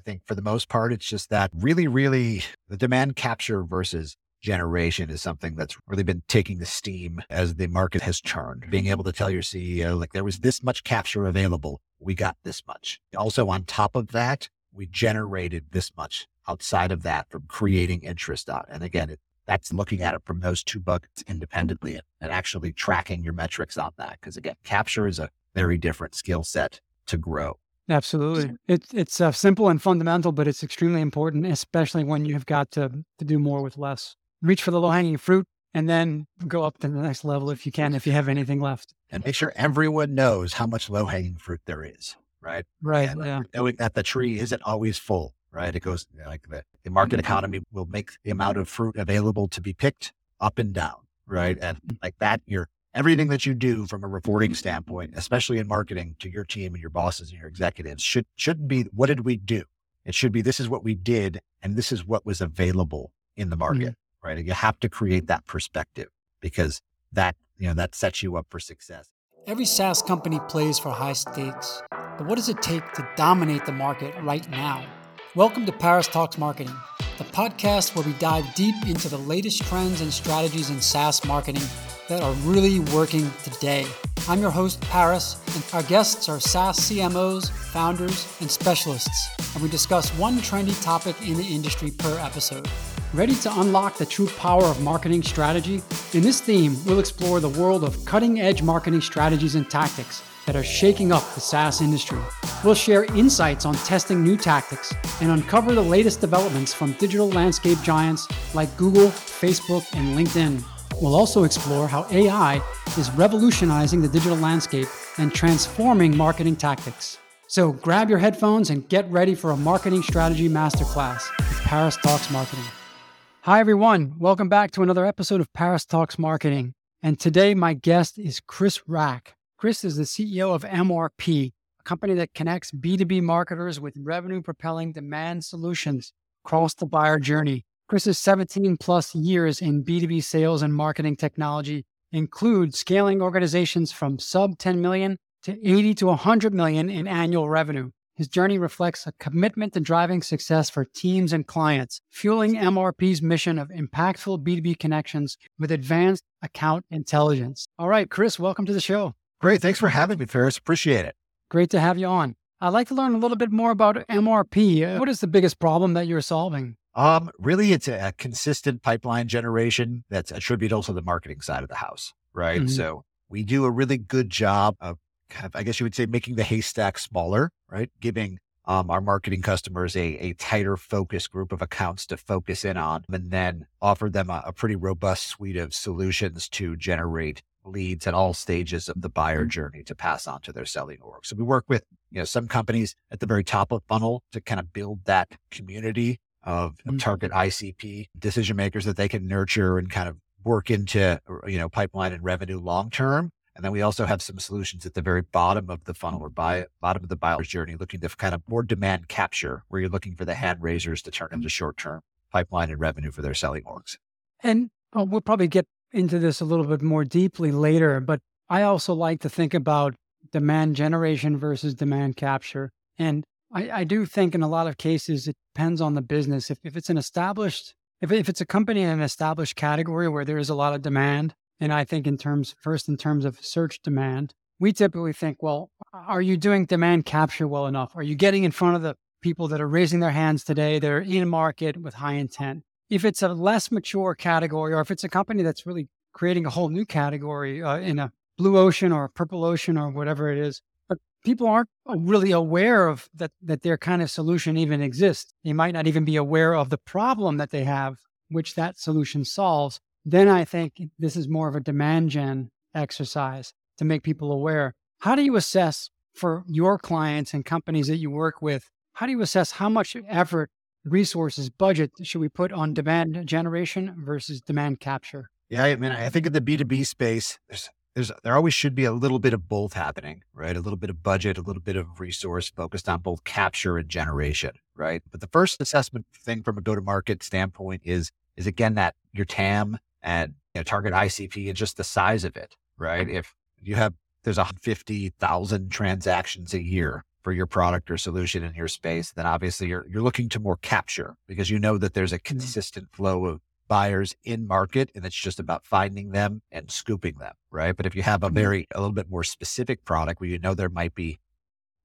I think for the most part, it's just that really, really the demand capture versus generation is something that's really been taking the steam as the market has churned. Being mm-hmm. able to tell your CEO, like, there was this much capture available, we got this much. Also, on top of that, we generated this much outside of that from creating interest on. And again, it, that's looking at it from those two buckets independently and, and actually tracking your metrics on that. Because again, capture is a very different skill set to grow. Absolutely. It's it's uh, simple and fundamental, but it's extremely important, especially when you've got to, to do more with less reach for the low hanging fruit and then go up to the next level if you can, if you have anything left. And make sure everyone knows how much low hanging fruit there is, right? Right. And yeah. Knowing that the tree isn't always full, right? It goes like the, the market Mm-hmm. economy will make the amount of fruit available to be picked up and down, right? And Mm-hmm. like that, you're everything that you do from a reporting standpoint, especially in marketing to your team and your bosses and your executives should shouldn't be what did we do? It should be this is what we did and this is what was available in the market mm-hmm. right? You have to create that perspective because that, you know, that sets you up for success. Every SaaS company plays for high stakes, but what does it take to dominate the market right now? Welcome to Paris Talks Marketing, the podcast where we dive deep into the latest trends and strategies in SaaS marketing that are really working today. I'm your host, Paris, and our guests are SaaS CMOs, founders, and specialists, and we discuss one trendy topic in the industry per episode. Ready to unlock the true power of marketing strategy? In this theme, we'll explore the world of cutting edge marketing strategies and tactics that are shaking up the SaaS industry. We'll share insights on testing new tactics and uncover the latest developments from digital landscape giants like Google, Facebook, and LinkedIn. We'll also explore how AI is revolutionizing the digital landscape and transforming marketing tactics. So grab your headphones and get ready for a marketing strategy masterclass with Paris Talks Marketing. Hi, everyone. Welcome back to another episode of Paris Talks Marketing. And today, my guest is Chris Rack. Chris is the CEO of MRP, a company that connects B2B marketers with revenue propelling demand solutions across the buyer journey. Chris's 17 plus years in B2B sales and marketing technology include scaling organizations from sub 10 million to 80 to 100 million in annual revenue. His journey reflects a commitment to driving success for teams and clients, fueling MRP's mission of impactful B2B connections with advanced account intelligence. All right, Chris, welcome to the show. Great. Thanks for having me, Paris. Appreciate it. Great to have you on. I'd like to learn a little bit more about MRP. What is the biggest problem that you're solving? Um, really, it's a, a consistent pipeline generation that's attributable to the marketing side of the house, right? Mhm. So we do a really good job of kind of, I guess you would say, making the haystack smaller, right? Giving um, our marketing customers a, a tighter focus group of accounts to focus in on, and then offer them a, a pretty robust suite of solutions to generate leads at all stages of the buyer journey to pass on to their selling org. So we work with, you know, some companies at the very top of funnel to kind of build that community of, Mhm. target ICP decision makers that they can nurture and kind of work into, you know, pipeline and revenue long term. And then we also have some solutions at the very bottom of the funnel or by bottom of the buyer's journey, looking to kind of more demand capture, where you're looking for the hand raisers to turn into short term pipeline and revenue for their selling orgs. And uh, we'll probably get into this a little bit more deeply later, but I also like to think about demand generation versus demand capture. And I, I do think in a lot of cases, it depends on the business. If, if it's an established, if, if it's a company in an established category where there is a lot of demand, and I think in terms, first in terms of search demand, we typically think, well, are you doing demand capture well enough? Are you getting in front of the people that are raising their hands today? They're in market with high intent if it's a less mature category or if it's a company that's really creating a whole new category uh, in a blue ocean or a purple ocean or whatever it is but people aren't really aware of that that their kind of solution even exists. They might not even be aware of the problem that they have which that solution solves. Then i think this is more of a demand gen exercise to make people aware. How do you assess for your clients and companies that you work with how do you assess how much effort resources budget should we put on demand generation versus demand capture? Yeah, I mean, I think in the B2B space, there's there's there always should be a little bit of both happening, right? A little bit of budget, a little bit of resource focused on both capture and generation, right? But the first assessment thing from a go-to-market standpoint is is again that your TAM and you know, target ICP and just the size of it, right? If you have there's a 50,000 transactions a year for your product or solution in your space, then obviously you're you're looking to more capture because you know that there's a Mm-hmm. consistent flow of buyers in market and it's just about finding them and scooping them, right? But if you have a Mhm. very a little bit more specific product where you know there might be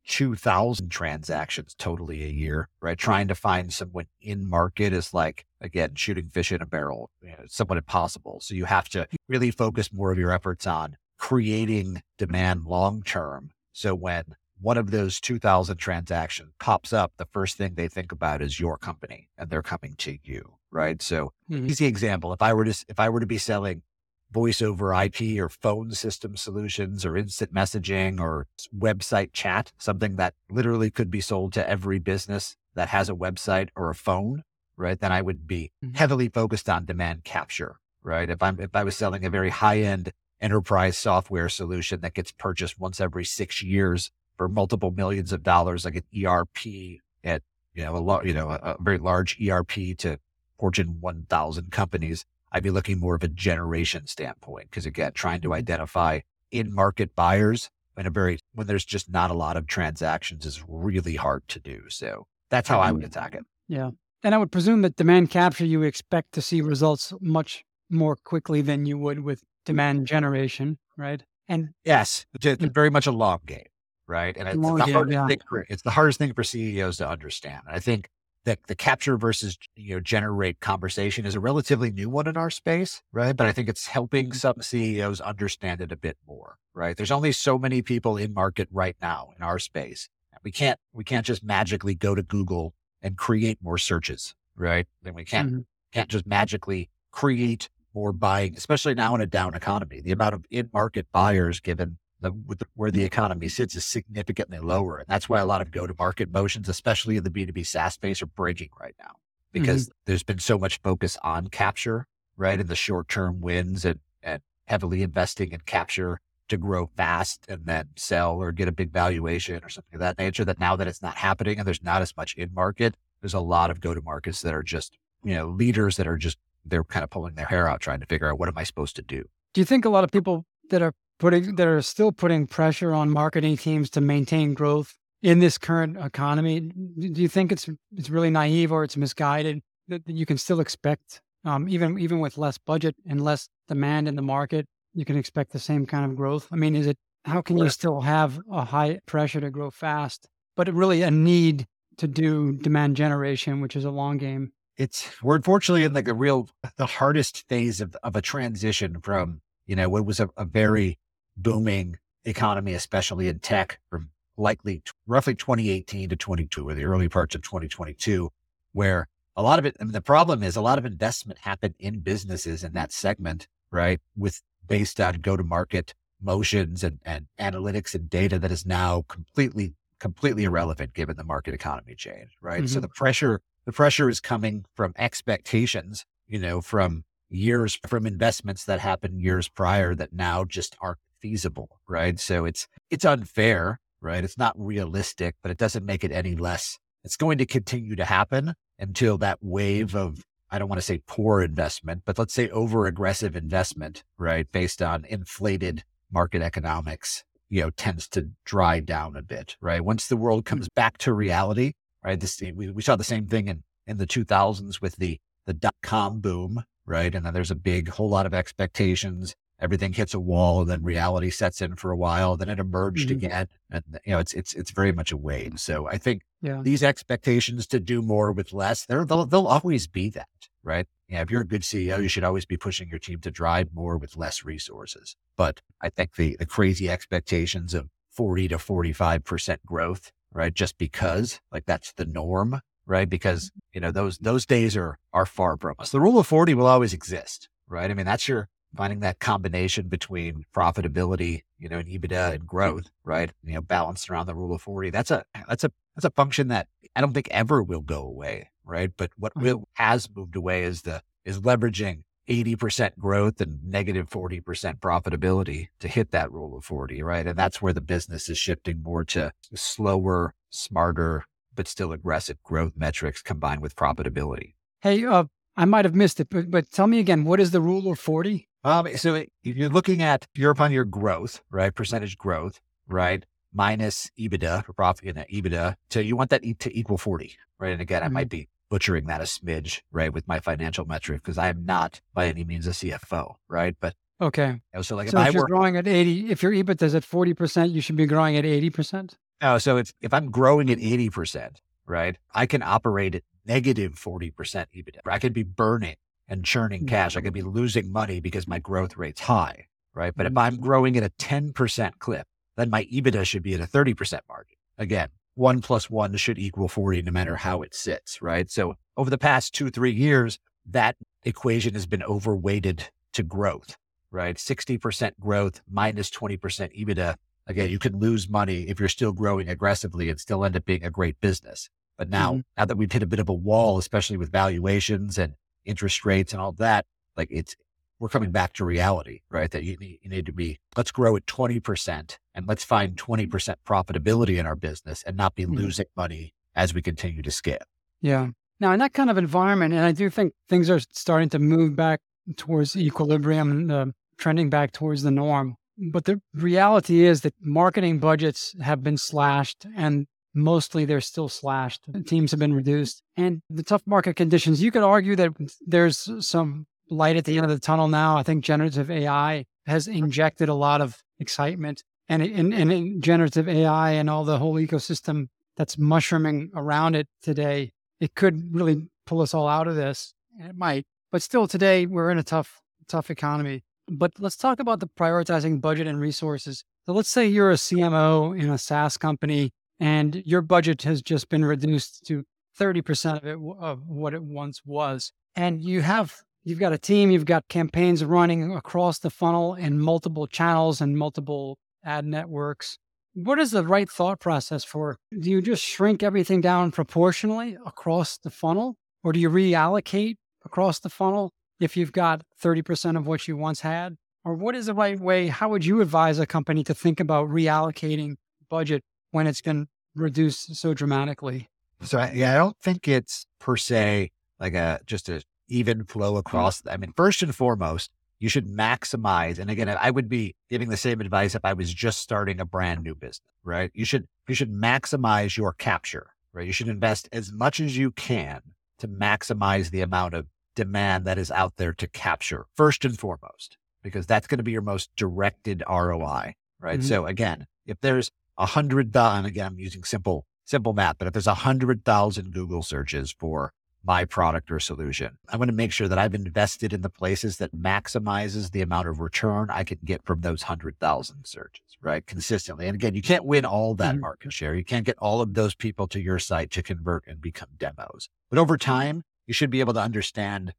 2000 transactions totally a year, right? Trying to find someone in market is like, again, shooting fish in a barrel. You know, somewhat impossible. So you have to really focus more of your efforts on creating demand long term. So when one of those 2000 transactions pops up, the first thing they think about is your company and they're coming to you, right? So Mhm. easy example. If I were to, if I were to be selling voice over IP or phone system solutions or instant messaging or website chat, something that literally could be sold to every business that has a website or a phone, right? Then I would be Mhm. heavily focused on demand capture, right? If I'm, if I was selling a very high end enterprise software solution that gets purchased once every six years for multiple millions of dollars, like an ERP at, you know, a lot, you know, a, a very large ERP to Fortune 1000 companies, I'd be looking more of a generation standpoint. Cause again, trying to identify in market buyers in a very, when there's just not a lot of transactions is really hard to do. So that's how I would attack it. Yeah. And I would presume that demand capture, you expect to see results much more quickly than you would with demand generation, right? And Yes. It's very much a long game. Right. And it's, the game, hardest yeah. thing for, it's the hardest thing for CEOs to understand. And I think that the capture versus, you know, generate conversation is a relatively new one in our space. Right. But I think it's helping Mhm. some CEOs understand it a bit more. Right. There's only so many people in market right now in our space. We can't, we can't just magically go to Google and create more searches. Right. Then we can't Mhm. can't just magically create more buying, especially now in a down economy. The amount of in market buyers, given the, with the, where the economy sits, is significantly lower. And that's why a lot of go to market motions, especially in the B2B SaaS space, are breaking right now mm-hmm. because there's been so much focus on capture, right? And the short term wins and, and heavily investing in capture to grow fast and then sell or get a big valuation or something of that nature. That now that it's not happening and there's not as much in market, there's a lot of go to markets that are just, you know, leaders that are just, they're kind of pulling their hair out trying to figure out what am I supposed to do? do you think a lot of people that are putting that are still putting pressure on marketing teams to maintain growth in this current economy? Do you think it's it's really naive or it's misguided that, that you can still expect um, even even with less budget and less demand in the market, you can expect the same kind of growth? I mean, is it how can you still have a high pressure to grow fast, but really a need to do demand generation, which is a long game? it's we're unfortunately in like a real the hardest phase of, of a transition from you know what was a, a very booming economy especially in tech from likely t- roughly 2018 to 22 or the early parts of 2022 where a lot of it I mean, the problem is a lot of investment happened in businesses in that segment right with based on go to market motions and, and analytics and data that is now completely completely irrelevant given the market economy change right so Mhm. the pressure the pressure is coming from expectations, you know, from years from investments that happened years prior that now just aren't feasible, right? So it's it's unfair, right? It's not realistic, but it doesn't make it any less. It's going to continue to happen until that wave of I don't want to say poor investment, but let's say over aggressive investment, right? Based on inflated market economics, you know, tends to dry down a bit, right? Once the world comes back to reality, right? This we, we saw the same thing in in the 2000s with the the dot com boom, right? And then there's a big whole lot of expectations. Everything hits a wall, and then reality sets in for a while. Then it emerged Mhm. again, and you know it's it's it's very much a wave. So I think Yeah. these expectations to do more with less, they're, they'll they'll always be that, right? Yeah, if you're a good CEO, you should always be pushing your team to drive more with less resources. But I think the the crazy expectations of 40 to 45 percent growth, right? Just because like that's the norm, right? Because you know those those days are are far from us. The rule of 40 will always exist, right? I mean, that's your finding that combination between profitability, you know, and EBITDA and growth, right? You know, balanced around the rule of 40. That's a that's a that's a function that I don't think ever will go away, right? But what will has moved away is the is leveraging 80% growth and negative 40% profitability to hit that rule of 40, right? And that's where the business is shifting more to slower, smarter, but still aggressive growth metrics combined with profitability. Hey, uh, I might have missed it, but, but tell me again, what is the rule of 40? Um, so it- if you're looking at you're upon your growth, right? Percentage growth, right? minus EBITDA or profit in EBITDA. So you want that to equal 40, right? And again, mm-hmm. I might be butchering that a smidge, right, with my financial metric because I am not by any means a CFO, right? But okay. So like so if, if you're growing at 80, if your EBITDA is at 40%, you should be growing at 80%. Oh, so if, if I'm growing at 80%, right, I can operate at negative 40% EBITDA. I could be burning and churning cash. I could be losing money because my growth rate's high, right? But if mm-hmm. I'm growing at a 10% clip, then my EBITDA should be at a 30% margin. Again, one plus one should equal 40 no matter how it sits, right? So over the past two, three years, that equation has been overweighted to growth, right? 60% growth minus 20% EBITDA. Again, you can lose money if you're still growing aggressively and still end up being a great business. But now, mm-hmm. now that we've hit a bit of a wall, especially with valuations and interest rates and all that, like it's, we're coming back to reality, right? That you need, you need to be, let's grow at 20% and let's find 20% profitability in our business and not be mm-hmm. losing money as we continue to scale. Yeah. Now, in that kind of environment, and I do think things are starting to move back towards equilibrium and uh, trending back towards the norm. But the reality is that marketing budgets have been slashed and mostly they're still slashed. Teams have been reduced. And the tough market conditions, you could argue that there's some light at the end of the tunnel now. I think generative AI has injected a lot of excitement and in generative AI and all the whole ecosystem that's mushrooming around it today, it could really pull us all out of this. And it might. But still today we're in a tough, tough economy. But let's talk about the prioritizing budget and resources. So let's say you're a CMO in a SaaS company and your budget has just been reduced to 30% of it of what it once was. And you have you've got a team, you've got campaigns running across the funnel in multiple channels and multiple ad networks. What is the right thought process for? Do you just shrink everything down proportionally across the funnel or do you reallocate across the funnel if you've got 30% of what you once had? Or what is the right way? How would you advise a company to think about reallocating budget when it's been reduced so dramatically? So yeah, I don't think it's per se like a just a even flow mm-hmm. across. I mean, first and foremost, you should maximize. And again, I would be giving the same advice if I was just starting a brand new business, right? You should you should maximize your capture, right? You should invest as much as you can to maximize the amount of demand that is out there to capture first and foremost, because that's going to be your most directed ROI, right? Mm-hmm. So again, if there's a hundred thousand, again, I'm using simple, simple math, but if there's a hundred thousand Google searches for my product or solution, I want to make sure that I've invested in the places that maximizes the amount of return I can get from those hundred thousand searches, right? Consistently. And again, you can't win all that mm-hmm. market share. You can't get all of those people to your site to convert and become demos. But over time, you should be able to understand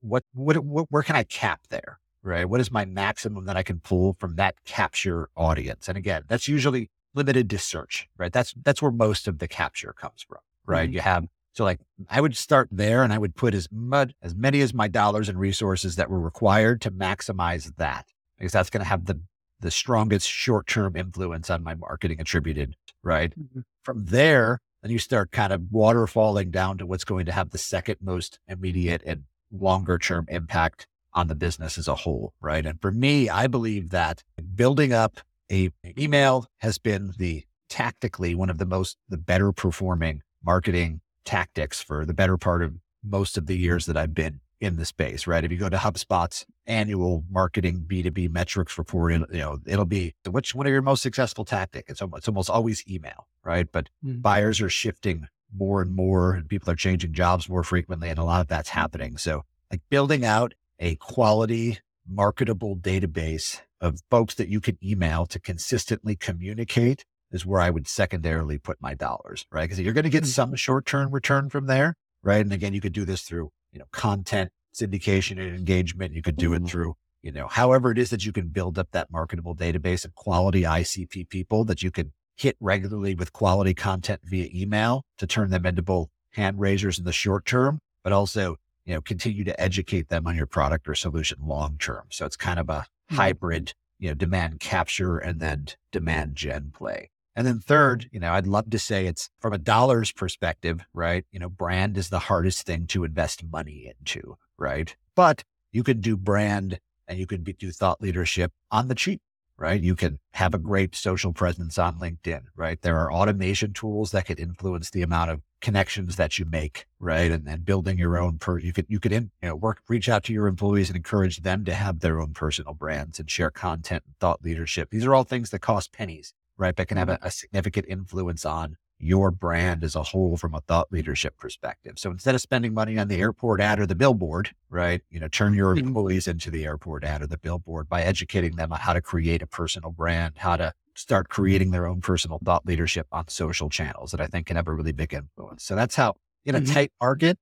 what, what, what where can I cap there? Right. What is my maximum that I can pull from that capture audience? And again, that's usually limited to search, right? That's, that's where most of the capture comes from, right? Mm-hmm. You have, so like I would start there and I would put as much, as many as my dollars and resources that were required to maximize that because that's going to have the, the strongest short-term influence on my marketing attributed, right? Mm-hmm. From there, then you start kind of waterfalling down to what's going to have the second most immediate and longer term impact on the business as a whole, right? And for me, I believe that building up a email has been the tactically one of the most the better performing marketing tactics for the better part of most of the years that I've been in the space, right? If you go to HubSpot's annual marketing B2B metrics report, you know, it'll be which one of your most successful tactic? It's almost, it's almost always email, right? But mm-hmm. buyers are shifting more and more and people are changing jobs more frequently. And a lot of that's happening. So like building out a quality marketable database of folks that you can email to consistently communicate is where I would secondarily put my dollars, right? Because you're going to get mm. some short term return from there, right? And again, you could do this through, you know, content syndication and engagement. You could do it mm-hmm. through, you know, however it is that you can build up that marketable database of quality ICP people that you can hit regularly with quality content via email to turn them into both hand raisers in the short term, but also, you know, continue to educate them on your product or solution long term. So it's kind of a Mm-hmm. Mm-hmm. hybrid, you know, demand capture and then demand gen play. And then third, you know, I'd love to say it's from a dollars perspective, right? You know, brand is the hardest thing to invest money into, right? But you could do brand and you could be, do thought leadership on the cheap, right? You can have a great social presence on LinkedIn, right? There are automation tools that could influence the amount of connections that you make, right? And then building your own per, you could, you could, in, you know, work, reach out to your employees and encourage them to have their own personal brands and share content and thought leadership. These are all things that cost pennies, right? But can have mm-hmm. a, a significant influence on your brand as a whole from a thought leadership perspective. So instead of spending money on the airport ad or the billboard, right, you know, turn your mm-hmm. employees into the airport ad or the billboard by educating them on how to create a personal brand, how to start creating their own personal thought leadership on social channels that I think can have a really big influence. So that's how in a mm-hmm. tight market,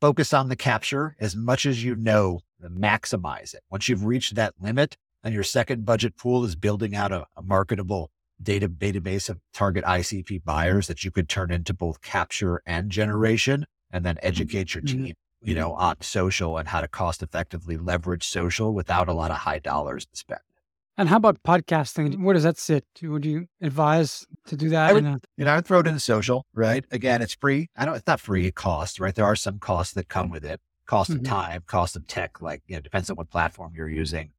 focus on the capture as much as you know, maximize it. Once you've reached that limit and your second budget pool is building out a, a marketable data database of target ICP buyers that you could turn into both capture and generation and then mm-hmm. educate your mm-hmm. team, you know, on social and how to cost effectively leverage social without a lot of high dollars to spend. And how about podcasting? Where does that sit? Would you advise to do that? I would, you know, I would throw it in social, right? Again, it's free. I know it's not free. It costs, right? There are some costs that come with it. Cost mm-hmm. of time, cost of tech, like, you know, depends on what platform you're using.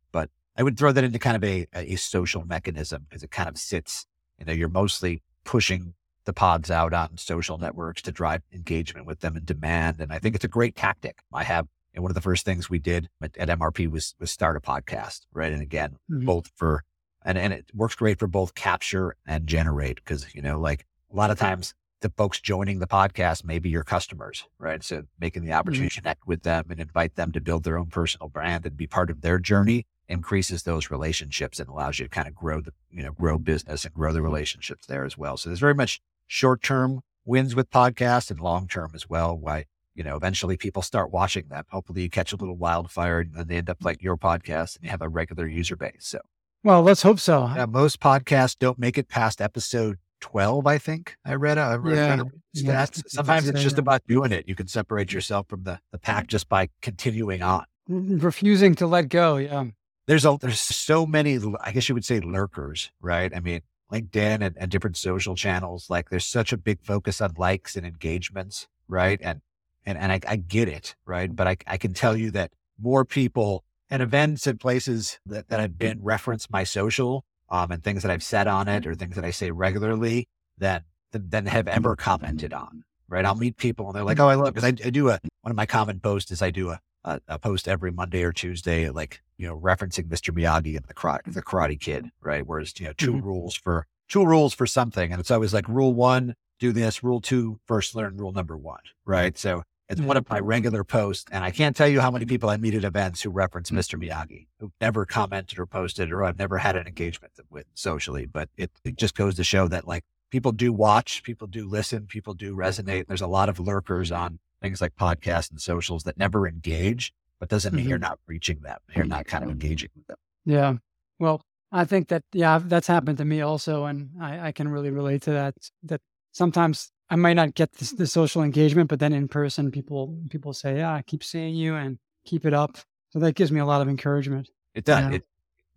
I would throw that into kind of a, a social mechanism because it kind of sits, you know, you're mostly pushing the pods out on social networks to drive engagement with them and demand. And I think it's a great tactic. I have, and one of the first things we did at, at MRP was, was start a podcast, right? And again, mm-hmm. both for, and, and it works great for both capture and generate because, you know, like a lot of times the folks joining the podcast may be your customers, right? So making the opportunity mm-hmm. to connect with them and invite them to build their own personal brand and be part of their journey increases those relationships and allows you to kind of grow the, you know, grow business and grow the relationships there as well. So there's very much short term wins with podcasts and long term as well. Why, you know, eventually people start watching them. Hopefully you catch a little wildfire and then they end up like your podcast and you have a regular user base. So, well, let's hope so. Yeah, most podcasts don't make it past episode 12, I think I read. Uh, I read yeah, yeah Sometimes it's just about doing it. You can separate yourself from the, the pack mm. just by continuing on. Mm-hmm, refusing to let go. Yeah there's a, there's so many, I guess you would say lurkers, right? I mean, LinkedIn and, and different social channels, like there's such a big focus on likes and engagements, right? And, and, and I, I get it, right? But I, I can tell you that more people and events and places that, that have been reference my social, um, and things that I've said on it or things that I say regularly that, than have ever commented on, right? I'll meet people and they're like, Oh, I love, cause I, I do a, one of my common posts is I do a, a, a post every Monday or Tuesday, like you know, referencing Mr. Miyagi and the karate, the Karate Kid, right? Whereas you know, 2 mm-hmm. rules for two rules for something, and it's always like rule one, do this. Rule two, first learn rule number one, right? So it's one of my regular posts, and I can't tell you how many people I meet at events who reference Mr. Miyagi, who never commented or posted, or I've never had an engagement with socially. But it, it just goes to show that like people do watch, people do listen, people do resonate. There's a lot of lurkers on things like podcasts and socials that never engage, but doesn't mean mm-hmm. you're not reaching them. You're not kind of engaging with them. Yeah. Well, I think that, yeah, that's happened to me also. And I, I can really relate to that, that sometimes I might not get this, the social engagement, but then in person, people, people say, yeah, I keep seeing you and keep it up. So that gives me a lot of encouragement. It does. It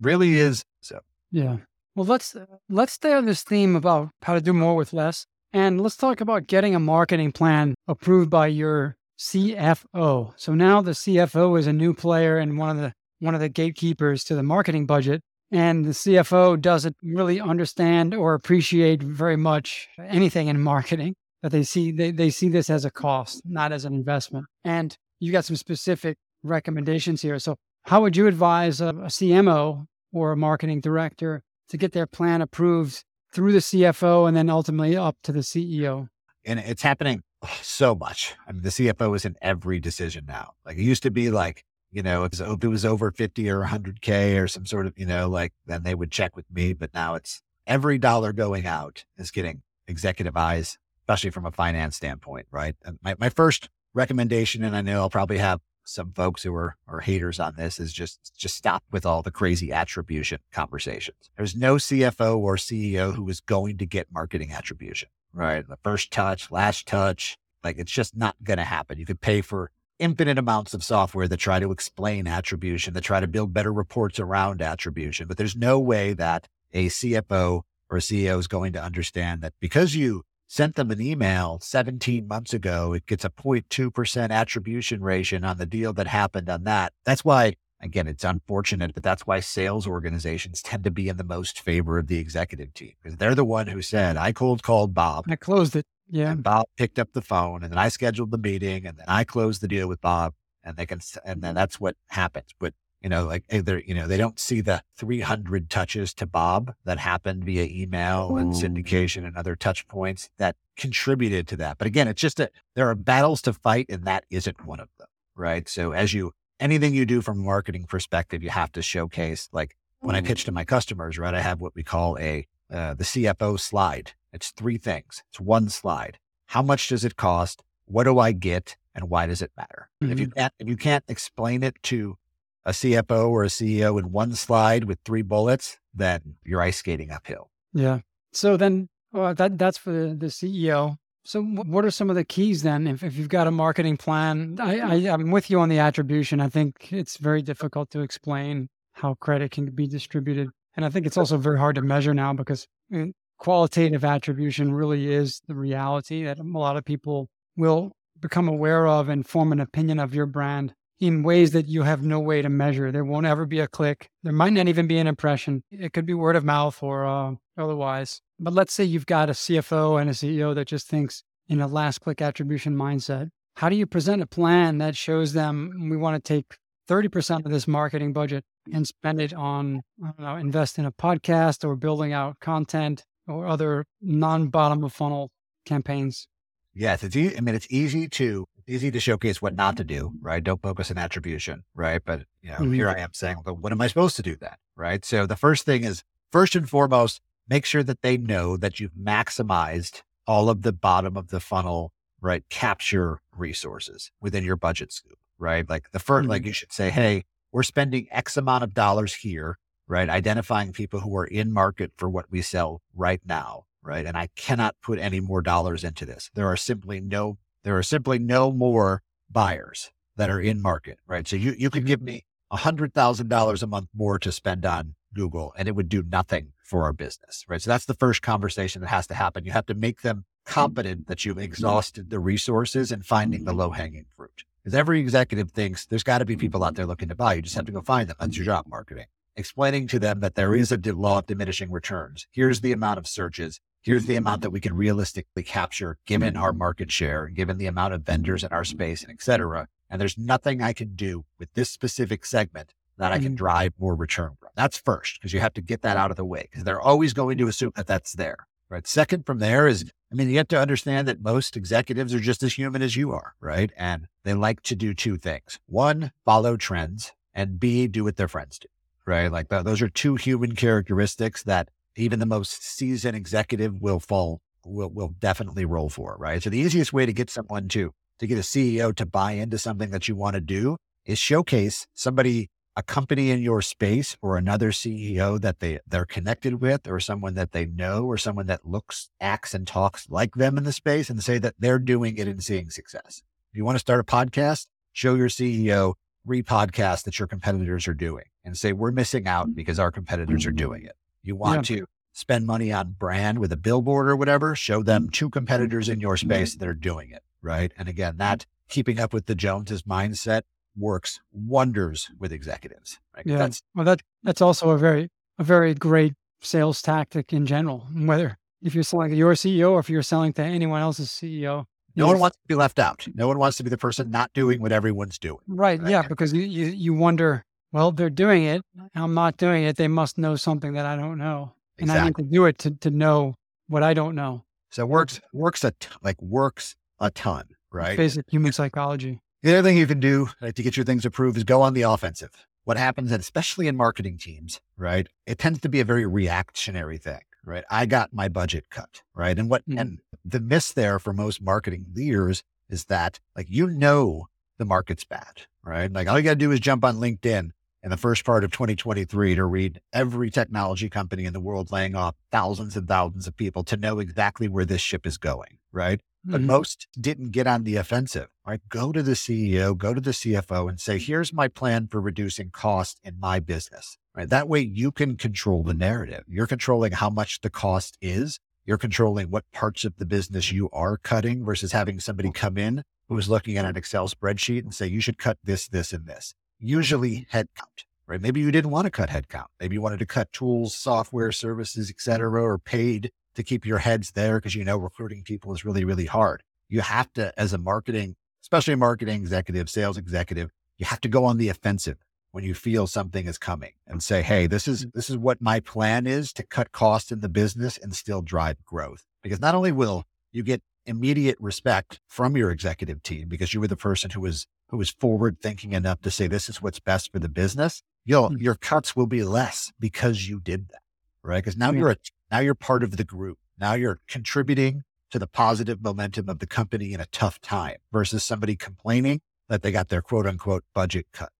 really is. So, yeah. Well, let's, let's stay on this theme about how to do more with less. And let's talk about getting a marketing plan approved by your CFO. So now the CFO is a new player and one of the one of the gatekeepers to the marketing budget. And the CFO doesn't really understand or appreciate very much anything in marketing. That they see they, they see this as a cost, not as an investment. And you got some specific recommendations here. So how would you advise a, a CMO or a marketing director to get their plan approved through the CFO and then ultimately up to the CEO? And it's happening so much. I mean, the CFO is in every decision now. Like it used to be like, you know, if it was over 50 or 100K or some sort of, you know, like then they would check with me. But now it's every dollar going out is getting executive eyes, especially from a finance standpoint, right? And my, my first recommendation, and I know I'll probably have some folks who are, are haters on this is just just stop with all the crazy attribution conversations. There's no CFO or CEO who is going to get marketing attribution right? The first touch, last touch, like it's just not going to happen. You could pay for infinite amounts of software that try to explain attribution, that try to build better reports around attribution, but there's no way that a CFO or a CEO is going to understand that because you sent them an email 17 months ago, it gets a 0.2% attribution ratio on the deal that happened on that. That's why again, it's unfortunate, but that's why sales organizations tend to be in the most favor of the executive team because they're the one who said, I cold called Bob. I closed it. Yeah. And Bob picked up the phone and then I scheduled the meeting and then I closed the deal with Bob and they can, and then that's what happens. But you know, like either, you know, they don't see the 300 touches to Bob that happened via email and syndication and other touch points that contributed to that. But again, it's just that there are battles to fight and that isn't one of them. Right. So as you, anything you do from a marketing perspective, you have to showcase like when I pitch to my customers, right? I have what we call a, uh, the CFO slide. It's three things. It's one slide. How much does it cost? What do I get? And why does it matter? Mm-hmm. If you can't, if you can't explain it to a CFO or a CEO in one slide with three bullets, then you're ice skating uphill. Yeah. So then well, that that's for the, the CEO. So what are some of the keys then? If, if you've got a marketing plan, I, I, I'm with you on the attribution. I think it's very difficult to explain how credit can be distributed. And I think it's also very hard to measure now because mean, qualitative attribution really is the reality that a lot of people will become aware of and form an opinion of your brand in ways that you have no way to measure. There won't ever be a click. There might not even be an impression. It could be word of mouth or uh, otherwise. But let's say you've got a CFO and a CEO that just thinks in a last click attribution mindset. How do you present a plan that shows them we want to take 30% of this marketing budget and spend it on, I don't know, invest in a podcast or building out content or other non bottom of funnel campaigns? Yes, it's easy. I mean, it's easy to easy to showcase what not to do, right? Don't focus on attribution, right? But you know, mm-hmm. here I am saying, well, what am I supposed to do then, right? So the first thing is first and foremost, make sure that they know that you've maximized all of the bottom of the funnel, right? Capture resources within your budget scoop, right? Like the 1st mm-hmm. like you should say, hey, we're spending X amount of dollars here, right? Identifying people who are in market for what we sell right now, right? And I cannot put any more dollars into this. There are simply no there are simply no more buyers that are in market, right? So you, you could give me a hundred thousand dollars a month more to spend on Google and it would do nothing for our business, right? So that's the first conversation that has to happen. You have to make them confident that you've exhausted the resources and finding the low hanging fruit. Because every executive thinks there's got to be people out there looking to buy. You just have to go find them. That's your job marketing. Explaining to them that there is a law of diminishing returns. Here's the amount of searches here's the amount that we can realistically capture given our market share, given the amount of vendors in our space and et cetera. And there's nothing I can do with this specific segment that I can mm-hmm. drive more return from. That's first, because you have to get that out of the way because they're always going to assume that that's there. Right. Second from there is, I mean, you have to understand that most executives are just as human as you are. Right. And they like to do two things. One, follow trends and B, do what their friends do. Right. Like those are two human characteristics that even the most seasoned executive will fall, will, will definitely roll for, right? So the easiest way to get someone to, to get a CEO to buy into something that you want to do is showcase somebody, a company in your space or another CEO that they, they're connected with or someone that they know or someone that looks, acts and talks like them in the space and say that they're doing it and seeing success. If you want to start a podcast, show your CEO three podcasts that your competitors are doing and say, we're missing out mm-hmm. because our competitors are doing it. You want yeah. to spend money on brand with a billboard or whatever, show them mm-hmm. two competitors in your mm-hmm. space that are doing it. Right. And again, that keeping up with the Joneses mindset works wonders with executives. Right? Yeah. That's, well, that, that's also a very, a very great sales tactic in general, whether if you're selling to your CEO or if you're selling to anyone else's CEO. No one wants to be left out. No one wants to be the person not doing what everyone's doing. Right. right? Yeah. Because you, you, you wonder, well, they're doing it. I'm not doing it. They must know something that I don't know. And I need to do it to, to know what I don't know. So it works, works a, t- like works a ton, right? Basic human psychology. The other thing you can do like, to get your things approved is go on the offensive. What happens, and especially in marketing teams, right? It tends to be a very reactionary thing, right? I got my budget cut, right? And what, mm-hmm. and the miss there for most marketing leaders is that like, you know, the market's bad, right? Like all you got to do is jump on LinkedIn in the first part of 2023 to read every technology company in the world laying off thousands and thousands of people to know exactly where this ship is going, right? Mm-hmm. But most didn't get on the offensive, right? Go to the CEO, go to the CFO and say, here's my plan for reducing cost in my business, right? That way you can control the narrative. You're controlling how much the cost is. You're controlling what parts of the business you are cutting versus having somebody come in who is looking at an Excel spreadsheet and say, you should cut this, this, and this usually headcount, right? Maybe you didn't want to cut headcount. Maybe you wanted to cut tools, software, services, et cetera, or paid to keep your heads there because you know recruiting people is really, really hard. You have to, as a marketing, especially a marketing executive, sales executive, you have to go on the offensive when you feel something is coming and say, Hey, this is, mm. this is what my plan is to cut cost in the business and still drive growth. Because not only will you get immediate respect from your executive team because you were the person who was, who was forward thinking enough to say, this is what's best for the business. You'll, mm-hmm. your cuts will be less because you did that. Right. Cause now you're a, now you're part of the group. Now you're contributing to the positive momentum of the company in a tough time versus somebody complaining that they got their quote unquote budget cut.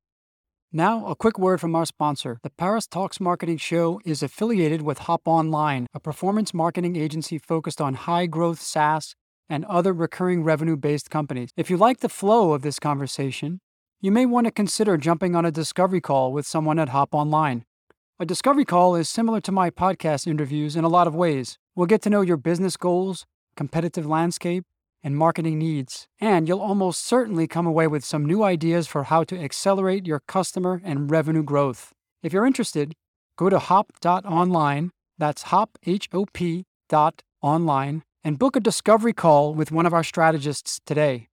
Now, a quick word from our sponsor. The Paris Talks Marketing Show is affiliated with Hop Online, a performance marketing agency focused on high growth SaaS and other recurring revenue based companies. If you like the flow of this conversation, you may want to consider jumping on a discovery call with someone at Hop Online. A discovery call is similar to my podcast interviews in a lot of ways. We'll get to know your business goals, competitive landscape, and marketing needs. And you'll almost certainly come away with some new ideas for how to accelerate your customer and revenue growth. If you're interested, go to hop.online, that's hop, H O P dot online, and book a discovery call with one of our strategists today.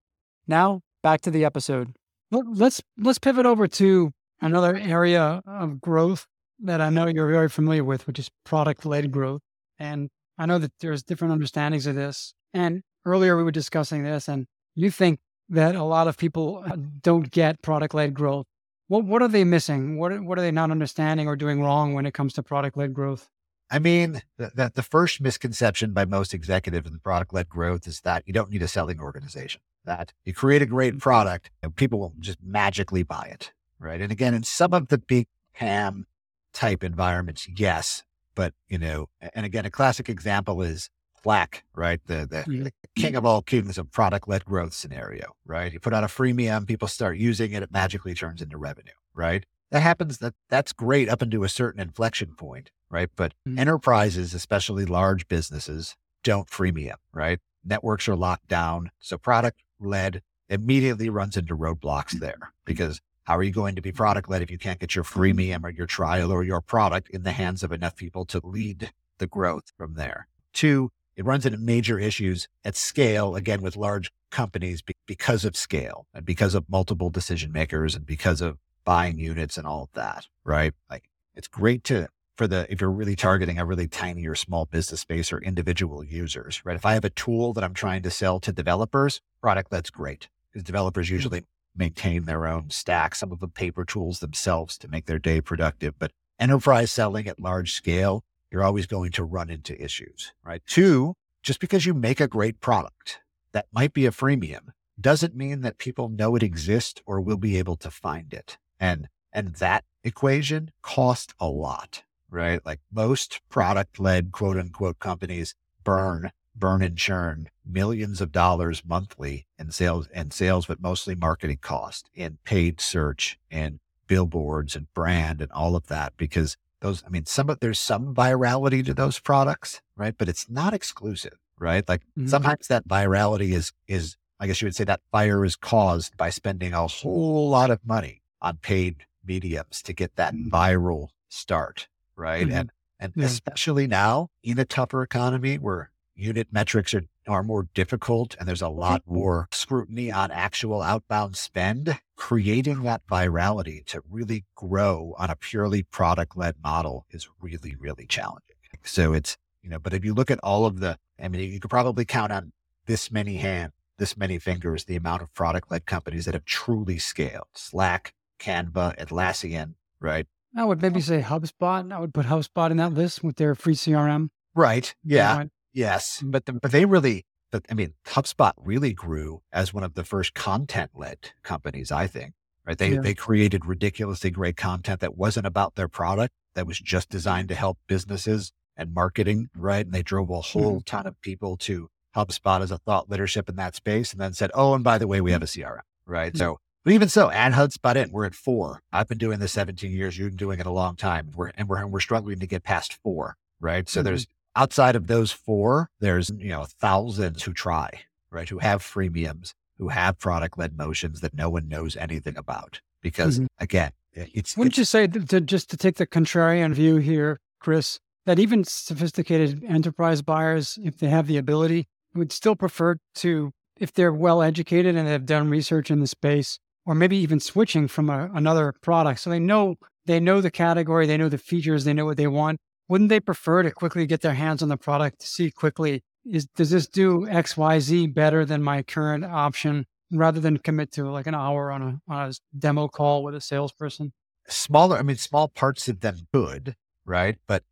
Now, back to the episode. Let's let's pivot over to another area of growth that I know you're very familiar with, which is product-led growth. And I know that there's different understandings of this. And earlier we were discussing this, and you think that a lot of people uh, don't get product led growth. What what are they missing? What what are they not understanding or doing wrong when it comes to product led growth? I mean, that the, the first misconception by most executives in product led growth is that you don't need a selling organization. That you create a great mm-hmm. product and people will just magically buy it, right? And again, in some of the big PAM type environments, yes, but you know, and again, a classic example is Slack, right? The, the, the king of all kings of product led growth scenario, right? You put out a freemium, people start using it, it magically turns into revenue, right? That happens that that's great up into a certain inflection point, right? But mm-hmm. enterprises, especially large businesses, don't freemium, right? Networks are locked down. So product led immediately runs into roadblocks there because how are you going to be product led if you can't get your freemium or your trial or your product in the hands of enough people to lead the growth from there? Two, it runs into major issues at scale, again, with large companies because of scale and because of multiple decision makers and because of buying units and all of that, right? Like it's great to, for the, if you're really targeting a really tiny or small business space or individual users, right? If I have a tool that I'm trying to sell to developers, product that's great because developers mm-hmm. usually maintain their own stack, some of them paper tools themselves to make their day productive. But enterprise selling at large scale, you're always going to run into issues, right? Two, just because you make a great product that might be a freemium doesn't mean that people know it exists or will be able to find it. And, and that equation cost a lot, right? Like most product led quote unquote companies burn, burn and churn millions of dollars monthly in sales and sales, but mostly marketing cost in paid search and billboards and brand and all of that because those, I mean, some of there's some virality to those products, right? But it's not exclusive, right? Like mm-hmm. sometimes that virality is, is, I guess you would say that fire is caused by spending a whole lot of money on paid mediums to get that mm-hmm. viral start, right? Mm-hmm. And, and yeah. especially now in a tougher economy where unit metrics are, are more difficult and there's a lot mm-hmm. more scrutiny on actual outbound spend, creating that virality to really grow on a purely product led model is really, really challenging. So it's, you know, but if you look at all of the, I mean, you could probably count on this many hands, this many fingers, the amount of product led companies that have truly scaled Slack, Canva, Atlassian, right? I would maybe say HubSpot. I would put HubSpot in that list with their free CRM. Right. Yeah. Yes, but the, but they really, but I mean, HubSpot really grew as one of the first content led companies. I think, right? They yeah. they created ridiculously great content that wasn't about their product, that was just designed to help businesses and marketing, right? And they drove a whole mm-hmm. ton of people to HubSpot as a thought leadership in that space, and then said, "Oh, and by the way, we have a CRM, right?" Mm-hmm. So. But even so, ad add HubSpot in. We're at four. I've been doing this 17 years. You've been doing it a long time. We're, and we're, we're struggling to get past four, right? So mm-hmm. there's outside of those four, there's, you know, thousands who try, right? Who have freemiums, who have product led motions that no one knows anything about. because mm-hmm. again, it's. Wouldn't it's, you say to, just to take the contrarian view here, Chris, that even sophisticated enterprise buyers, if they have the ability, would still prefer to, if they're well educated and have done research in the space, or maybe even switching from a, another product, so they know they know the category, they know the features, they know what they want. Wouldn't they prefer to quickly get their hands on the product to see quickly is does this do X Y Z better than my current option? rather than commit to like an hour on a, on a demo call with a salesperson? Smaller, I mean, small parts of them could, right? But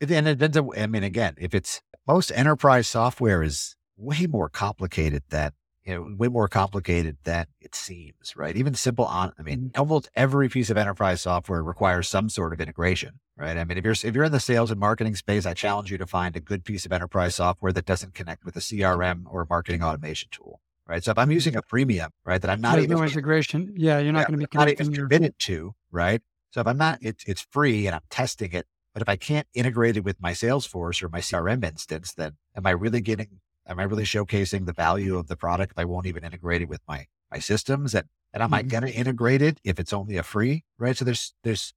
and it ends up, I mean, again, if it's most enterprise software is way more complicated than, you know, way more complicated than it seems, right? Even simple on, I mean, mm-hmm. almost every piece of enterprise software requires some sort of integration, right? I mean, if you're, if you're in the sales and marketing space, I challenge you to find a good piece of enterprise software that doesn't connect with a CRM or a marketing automation tool right? So if I'm using a freemium, right, that I'm not There's even no integration, yeah, you're not yeah, going to be not even committed to, right? So if I'm not, it's it's free and I'm testing it, but if I can't integrate it with my Salesforce or my CRM instance, then am I really getting? Am I really showcasing the value of the product if I won't even integrate it with my my systems? And and am mm-hmm. I going to integrate it if it's only a free, right? So there's there's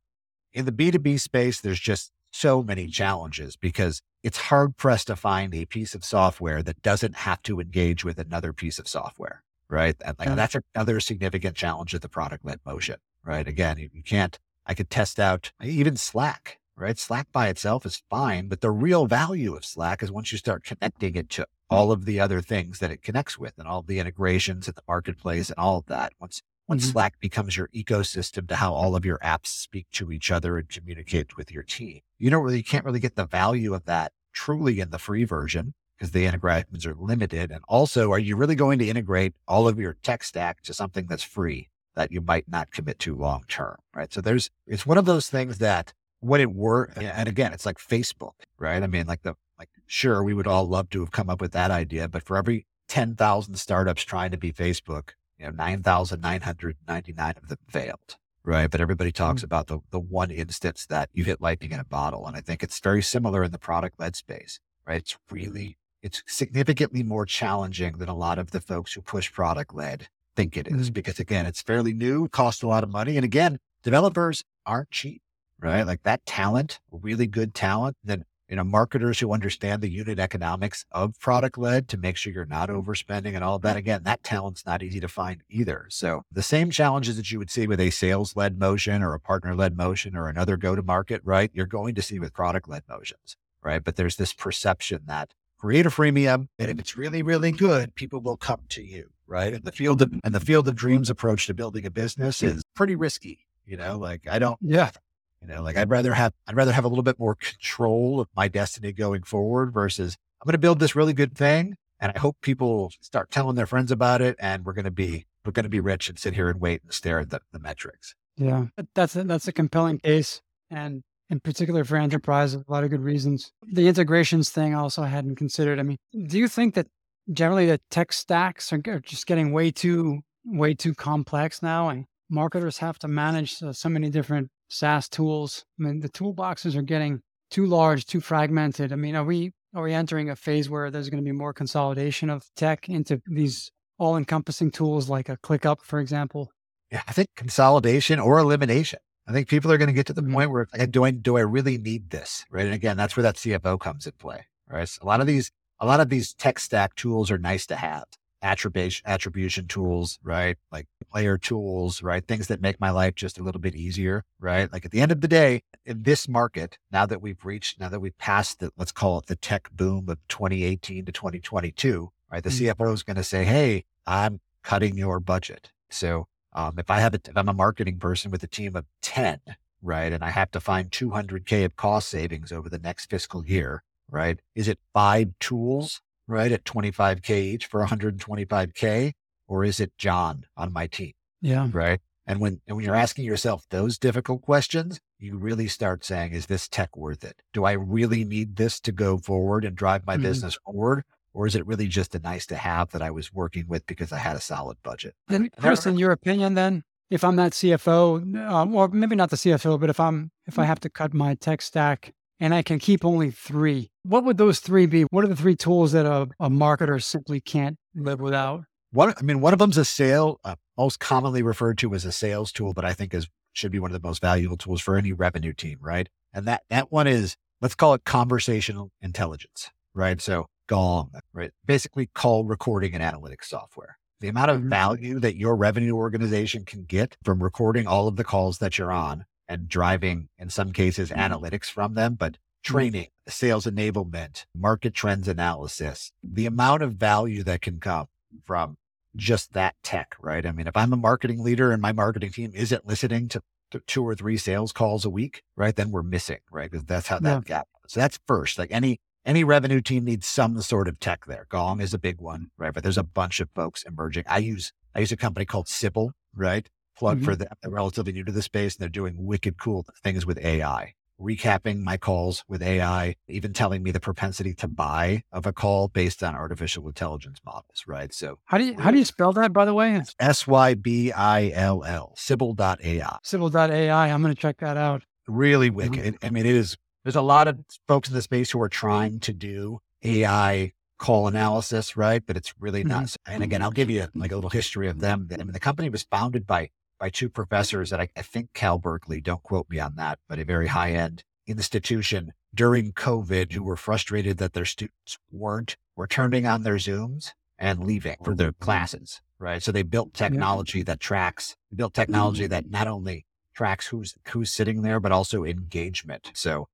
in the B2B space, there's just so many challenges because it's hard pressed to find a piece of software that doesn't have to engage with another piece of software, right? And like, yeah. that's another significant challenge of the product led motion, right? Again, you, you can't, I could test out even Slack, right? Slack by itself is fine, but the real value of Slack is once you start connecting it to all of the other things that it connects with and all the integrations in the marketplace and all of that. Once once mm-hmm. Slack becomes your ecosystem to how all of your apps speak to each other and communicate with your team, you don't really, you can't really get the value of that truly in the free version because the integrations are limited. And also, are you really going to integrate all of your tech stack to something that's free that you might not commit to long term? Right. So there's, it's one of those things that when it were, and again, it's like Facebook, right? I mean, like the, like, sure, we would all love to have come up with that idea, but for every 10,000 startups trying to be Facebook, you know, 9,999 of them failed. Right. But everybody talks mm-hmm. about the, the one instance that you hit lightning in a bottle. And I think it's very similar in the product led space, right? It's really, it's significantly more challenging than a lot of the folks who push product led think it is, mm-hmm. because again, it's fairly new, costs a lot of money. And again, developers aren't cheap, right? Like that talent, really good talent, then you know, marketers who understand the unit economics of product led to make sure you're not overspending and all that. Again, that talent's not easy to find either. So the same challenges that you would see with a sales led motion or a partner led motion or another go to market, right? You're going to see with product led motions, right? But there's this perception that create a freemium. And if it's really, really good, people will come to you, right? And the field of, and the field of dreams approach to building a business is pretty risky. You know, like I don't, yeah, you know, like I'd rather have I'd rather have a little bit more control of my destiny going forward versus I'm going to build this really good thing and I hope people start telling their friends about it and we're going to be we're going to be rich and sit here and wait and stare at the, the metrics. Yeah, that's a, that's a compelling case and in particular for enterprise, a lot of good reasons. The integrations thing also I hadn't considered. I mean, do you think that generally the tech stacks are just getting way too way too complex now and marketers have to manage so, so many different SaaS tools. I mean, the toolboxes are getting too large, too fragmented. I mean, are we are we entering a phase where there's going to be more consolidation of tech into these all-encompassing tools like a ClickUp, for example? Yeah, I think consolidation or elimination. I think people are going to get to the mm-hmm. point where like, do I do I really need this? Right. And again, that's where that CFO comes in play. Right. So a lot of these a lot of these tech stack tools are nice to have attribution attribution tools, right? Like player tools, right? Things that make my life just a little bit easier, right? Like at the end of the day, in this market, now that we've reached, now that we've passed the, let's call it the tech boom of 2018 to 2022, right? The mm-hmm. CFO is going to say, Hey, I'm cutting your budget. So, um, if I have a, if I'm a marketing person with a team of 10, right? And I have to find 200K of cost savings over the next fiscal year, right? Is it five tools right, at 25K each for 125K? Or is it John on my team? Yeah. Right. And when, and when you're asking yourself those difficult questions, you really start saying, is this tech worth it? Do I really need this to go forward and drive my mm-hmm. business forward? Or is it really just a nice to have that I was working with because I had a solid budget? Then, Chris, in your opinion, then, if I'm that CFO, um, or maybe not the CFO, but if I'm if I mm. have to cut my tech stack and I can keep only three. What would those three be? What are the three tools that a, a marketer simply can't live without? One, I mean, one of them's a sale, uh, most commonly referred to as a sales tool, but I think is should be one of the most valuable tools for any revenue team, right? And that that one is let's call it conversational intelligence, right? So Gong, right? Basically, call recording and analytics software. The amount of Mhm. value that your revenue organization can get from recording all of the calls that you're on and driving, in some cases, analytics from them, but mm-hmm. training, sales enablement, market trends analysis, the amount of value that can come from just that tech, right? I mean, if I'm a marketing leader and my marketing team isn't listening to to two or three sales calls a week, right? Then we're missing, right? Because that's how that Yeah. gap. So that's first. Like any any revenue team needs some sort of tech there. Gong is a big one, right? But there's a bunch of folks emerging. I use I use a company called Sybill, right? Plug for mm-hmm. them. They're relatively new to the space and they're doing wicked cool things with AI. Recapping my calls with AI, even telling me the propensity to buy of a call based on artificial intelligence models, right? So How do you how do you spell that by the way? S Y B I L L, Sybill.ai. Sybill.ai. I'm going to check that out. Really wicked. I mean, it is, there's a lot of folks in the space who are trying to do AI call analysis, right? But it's really not. Mm-hmm. And again, mm-hmm. I'll give you like a little history of them. I mean, the company was founded by, by two professors at, I, I think Cal Berkeley, don't quote me on that, but a very high end institution during COVID who were frustrated that their students weren't, were turning on their Zooms and leaving for their mm-hmm. classes, right? So they built technology that tracks, built mm-hmm. technology that not only tracks who's who's sitting there, but also engagement. So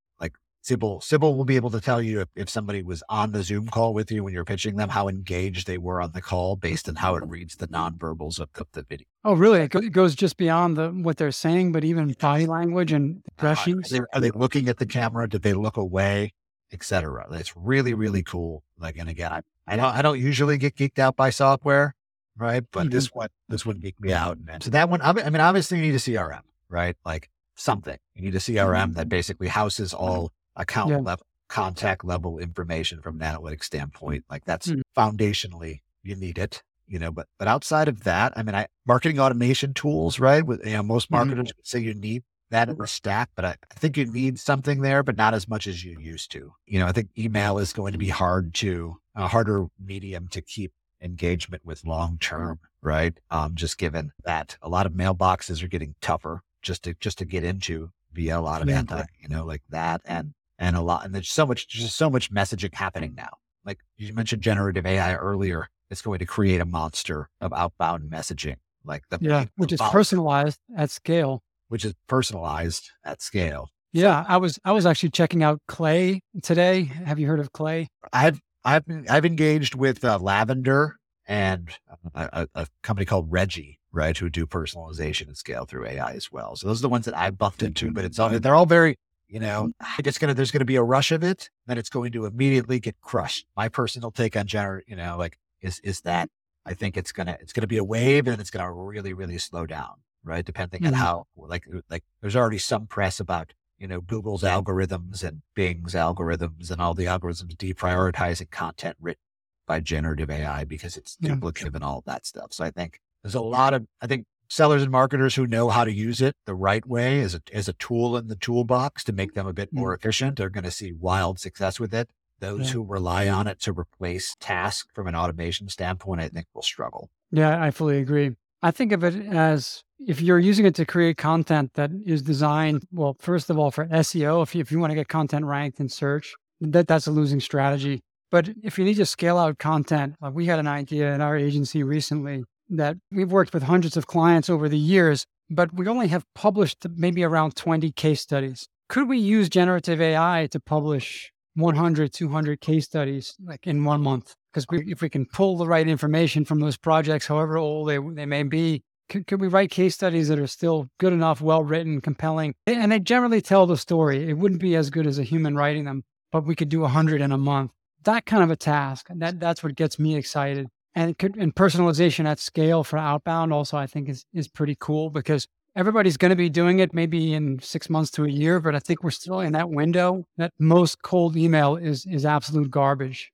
Sybill, Sybill will be able to tell you if, if somebody was on the Zoom call with you when you're pitching them, how engaged they were on the call based on how it reads the nonverbals of the, the video. Oh, really? It, go- it goes just beyond the what they're saying, but even body language and Uh, Are they, are they looking at the camera? Did they look away? Etc. It's really, really cool. Like, and again, I, I don't, I don't usually get geeked out by software, right? But this one, this one geeked me out. And so that one, I mean- I mean, obviously you need a CRM, right? Like something. You need a CRM that basically houses all account Yeah. level, contact level information from an analytics standpoint. Like that's Mhm. foundationally you need it. You know, but but outside of that, I mean, I marketing automation tools, right? With you know, most Mhm. marketers would say you need that in the stack, but I, I think you need something there, but not as much as you used to. You know, I think email is going to be hard to a harder medium to keep engagement with long term, right? Um, just given that a lot of mailboxes are getting tougher just to just to get into via a lot of Yeah. anti, you know, like that and and a lot and there's so much there's just so much messaging happening now. Like you mentioned generative AI earlier, it's going to create a monster of outbound messaging. Like the Yeah, which is personalized at scale. which is personalized at scale. Yeah, I was I was actually checking out Clay today. Have you heard of Clay? I've I've been- I've engaged with uh, Lavender and a, a, a company called Regie, right, who do personalization at scale through AI as well. So those are the ones that I've bumped into, but it's all they're all very, you know, I it's gonna there's gonna be a rush of it, then it's going to immediately get crushed. My personal take on gener, you know, like is is that I think it's gonna it's gonna be a wave and it's gonna really really slow down, right? Depending on Mhm. how like like there's already some press about you know, Google's algorithms and Bing's algorithms and all the algorithms deprioritizing content written by generative AI because it's Yeah. duplicative and all that stuff. So I think there's a lot of, I think sellers and marketers who know how to use it the right way as a, as a tool in the toolbox to make them a bit mm. more efficient are going to see wild success with it. Those Yeah. who rely on it to replace tasks from an automation standpoint, I think will struggle. Yeah, I fully agree. I think of it as if you're using it to create content that is designed, well, first of all, for SEO, if you, if you want to get content ranked in search, that, that's a losing strategy. But if you need to scale out content, like we had an idea in our agency recently that we've worked with hundreds of clients over the years, but we only have published maybe around 20 case studies. Could we use generative AI to publish 100, 200 case studies like in one month? Because if we can pull the right information from those projects, however old they, they may be, could, could we write case studies that are still good enough, well written, compelling? And they generally tell the story. It wouldn't be as good as a human writing them, but we could do 100 in a month. That kind of a task, that, that's what gets me excited. And and personalization at scale for outbound also, I think is, is pretty cool because everybody's going to be doing it maybe in six months to a year, but I think we're still in that window that most cold email is, is absolute garbage.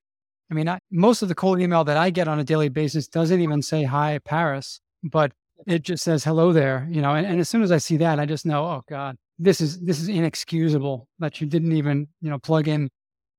I mean, I, most of the cold email that I get on a daily basis doesn't even say hi, Paris, but it just says hello there, you know. And, and as soon as I see that, I just know, oh God, this is this is inexcusable that you didn't even, you know, plug in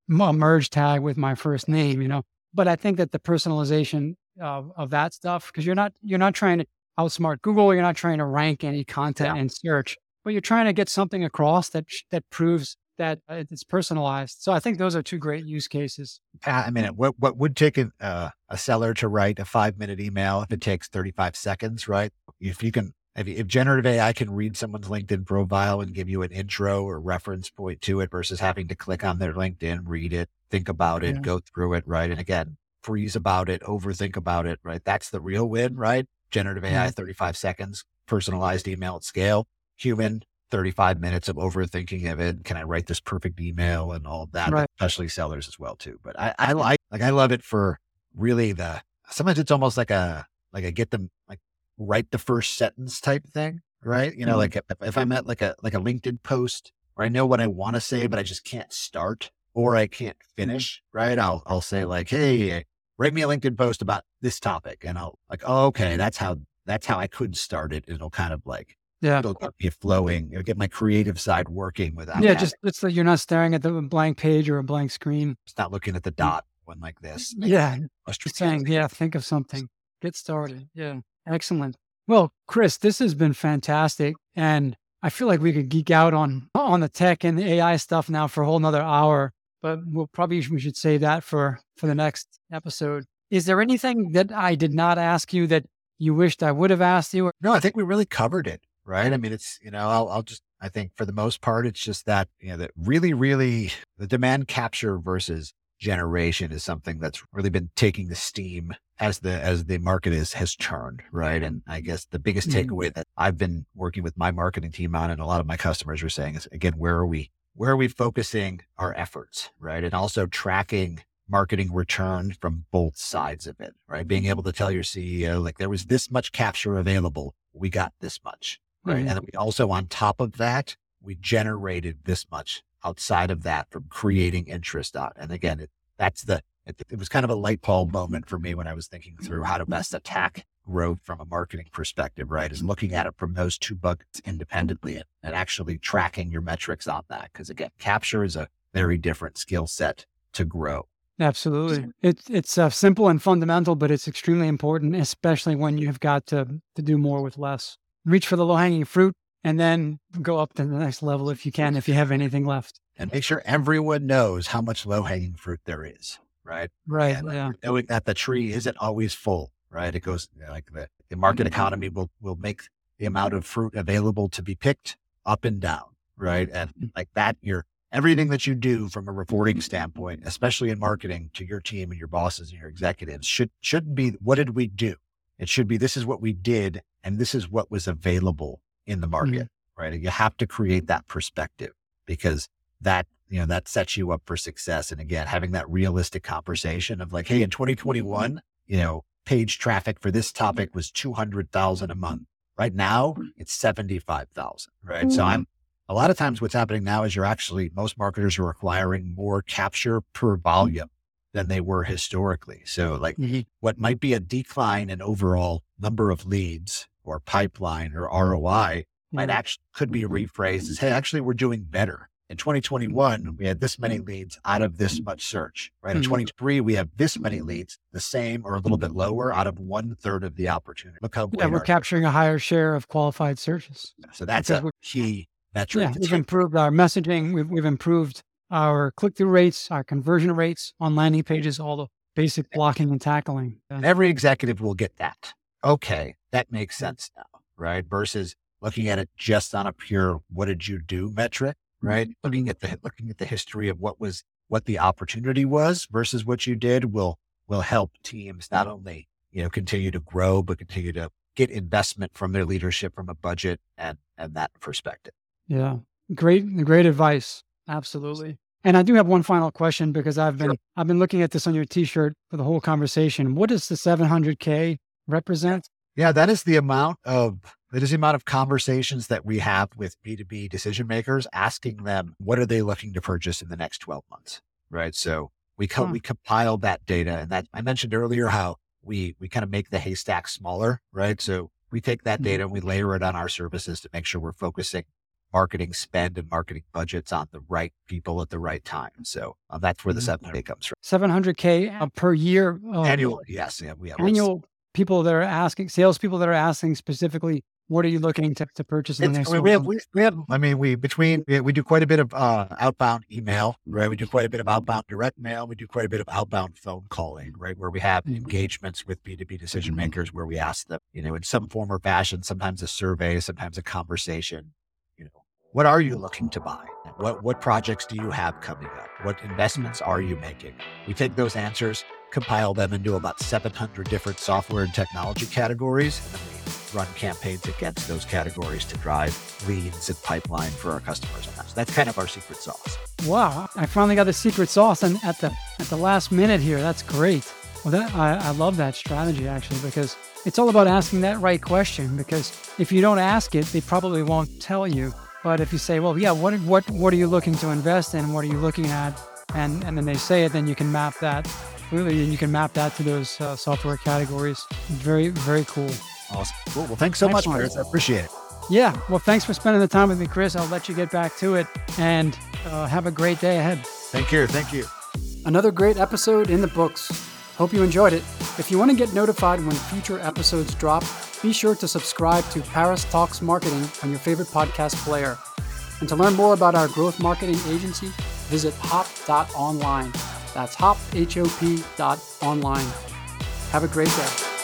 a merge tag with my first name, you know. But I think that the personalization of, of that stuff because you're not you're not trying to outsmart Google. You're not trying to rank any content Yeah. in search, but you're trying to get something across that that proves that uh, it's personalized. So I think those are two great use cases. Pat, I mean, what what would take a, uh, a seller to write a five minute email if it takes thirty five seconds, right? If you can, if, if generative AI can read someone's LinkedIn profile and give you an intro or reference point to it versus having to click on their LinkedIn, read it, think about it, Yeah. go through it, right? And again, freeze about it, overthink about it, right? That's the real win, right? Generative AI, Yeah. thirty five seconds, personalized email at scale, human. 35 minutes of overthinking of it. Can I write this perfect email and all that? Right. Especially sellers as well too. But I, I like like I love it for really the sometimes it's almost like a like I get them like write the first sentence type thing, right? You know, Mhm. like if, if I'm at like a like a LinkedIn post where I know what I want to say, but I just can't start or I can't finish, right? I'll I'll say like, hey, write me a LinkedIn post about this topic, and I'll like, oh, okay, that's how that's how I could start it. It'll kind of like Yeah. it'll get me flowing. It'll get my creative side working without Yeah, having- just it's like, you're not staring at the blank page or a blank screen. It's not looking at the mm. dot one like this. Yeah, saying, yeah, think of something, get started. Yeah, excellent. Well, Chris, this has been fantastic, and I feel like we could geek out on on the tech and the AI stuff now for a whole nother hour, but we'll probably we should say that for for the next episode. Is there anything that I did not ask you that you wished I would have asked you? No, I think we really covered it, right? I mean, it's, you know, I'll, I'll just, I think for the most part, it's just that, you know, that really, really the demand capture versus generation is something that's really been taking the steam as the, as the market is, has churned, right? And I guess the biggest Mhm. takeaway that I've been working with my marketing team on and a lot of my customers are saying is, again, where are we, where are we focusing our efforts, right? And also tracking marketing return from both sides of it, right? Being able to tell your CEO, like there was this much capture available. We got this much, right? Mhm. And then we also, on top of that, we generated this much outside of that from creating interest on. And again, it, that's the, it, it was kind of a light bulb moment for me when I was thinking through how to best attack growth from a marketing perspective, right? Is looking at it from those two buckets independently and, and actually tracking your metrics on that. Cause again, capture is a very different skill set to grow. Absolutely, it's it's uh, simple and fundamental, but it's extremely important, especially when you've got to to do more with less. Reach for the low hanging fruit, and then go up to the next level if you can, if you have anything left. and make sure everyone knows how much low hanging fruit there is, right? Right. And, Yeah. knowing that the tree isn't always full, right? It goes you know, like the, the market mm-hmm. economy will, will make the amount of fruit available to be picked up and down, right? And mm-hmm. like that, you're everything that you do from a reporting standpoint, especially in marketing to your team and your bosses and your executives should, shouldn't be, what did we do? It should be, this is what we did and this is what was available in the market, mm-hmm. right? You have to create that perspective because that, you know, that sets you up for success. And again, having that realistic conversation of like, Hey, in 2021, you know, page traffic for this mm-hmm. topic was 200,000 a month. Right now mm. it's 75,000, right? So mm-hmm. I'm, a lot of times what's happening now is you're actually, most marketers are acquiring more capture per volume than they were historically. So like Mhm. what might be a decline in overall number of leads or pipeline or ROI might mm-hmm. actually could be rephrased as, Hey, actually we're doing better. In 2021, we had this many leads out of this much search, right? In Mhm. 23, we have this many leads, the same or a little bit lower out of one third of the opportunity. Look how Yeah, we're our- capturing a higher share of qualified searches. so that's because a key metric. Yeah, we've take. improved our messaging. We've we've improved our click through rates, our conversion rates on landing pages, all the basic blocking and tackling. And every executive will get that. Okay, that makes sense now, right? Versus looking at it just on a pure "what did you do" metric, right? Mm-hmm. Looking at the looking at the history of what was what the opportunity was versus what you did will will help teams not only you know continue to grow but continue to get investment from their leadership from a budget and and that perspective. Yeah. Great, great advice. Absolutely. And I do have one final question because I've been Sure. I've been looking at this on your t-shirt for the whole conversation. What does the 700k represent? Yeah, that is the amount of the amount of conversations that we have with B2B decision makers asking them what are they looking to purchase in the next 12 months. Right. So we co- Huh. we compile that data and that I mentioned earlier how we we kind of make the haystack smaller, right? So we take that Mhm. data and we layer it on our services to make sure we're focusing marketing spend and marketing budgets on the right people at the right time. So uh, that's where the Mm-hmm. 700K comes from. 700K uh, per year. uh, Annual, yes. Yeah, we have Annual people that are asking, salespeople that are asking specifically, what are you looking to, to purchase in the next I mean, we have, we, we have, I mean, we, between, we, we do quite a bit of uh, outbound email, right? We do quite a bit of outbound direct mail. We do quite a bit of outbound phone calling, right? Where we have Mhm. engagements with B2B decision Mhm. makers where we ask them, you know, in some form or fashion, sometimes a survey, sometimes a conversation, you know, what are you looking to buy? What, what projects do you have coming up? What investments are you making? We take those answers, compile them into about 700 different software and technology categories, and then we run campaigns against those categories to drive leads and pipeline for our customers. And that's, that's kind of our secret sauce. Wow, I finally got the secret sauce and at the at the last minute here. That's great. Well, that I, I love that strategy actually because it's all about asking that right question. Because if you don't ask it, they probably won't tell you. But if you say, well, yeah, what what what are you looking to invest in? What are you looking at? And and then they say it, then you can map that. Really, and you can map that to those uh, software categories. Very very cool. Awesome. Cool. Well, thanks so much, Chris. I appreciate it. Yeah. Well, thanks for spending the time with me, Chris. I'll let you get back to it and uh, have a great day ahead. Thank you. Thank you. Another great episode in the books. Hope you enjoyed it. If you want to get notified when future episodes drop, be sure to subscribe to Paris Talks Marketing on your favorite podcast player. And to learn more about our growth marketing agency, visit hop.online. That's hop, H O P dot online. Have a great day.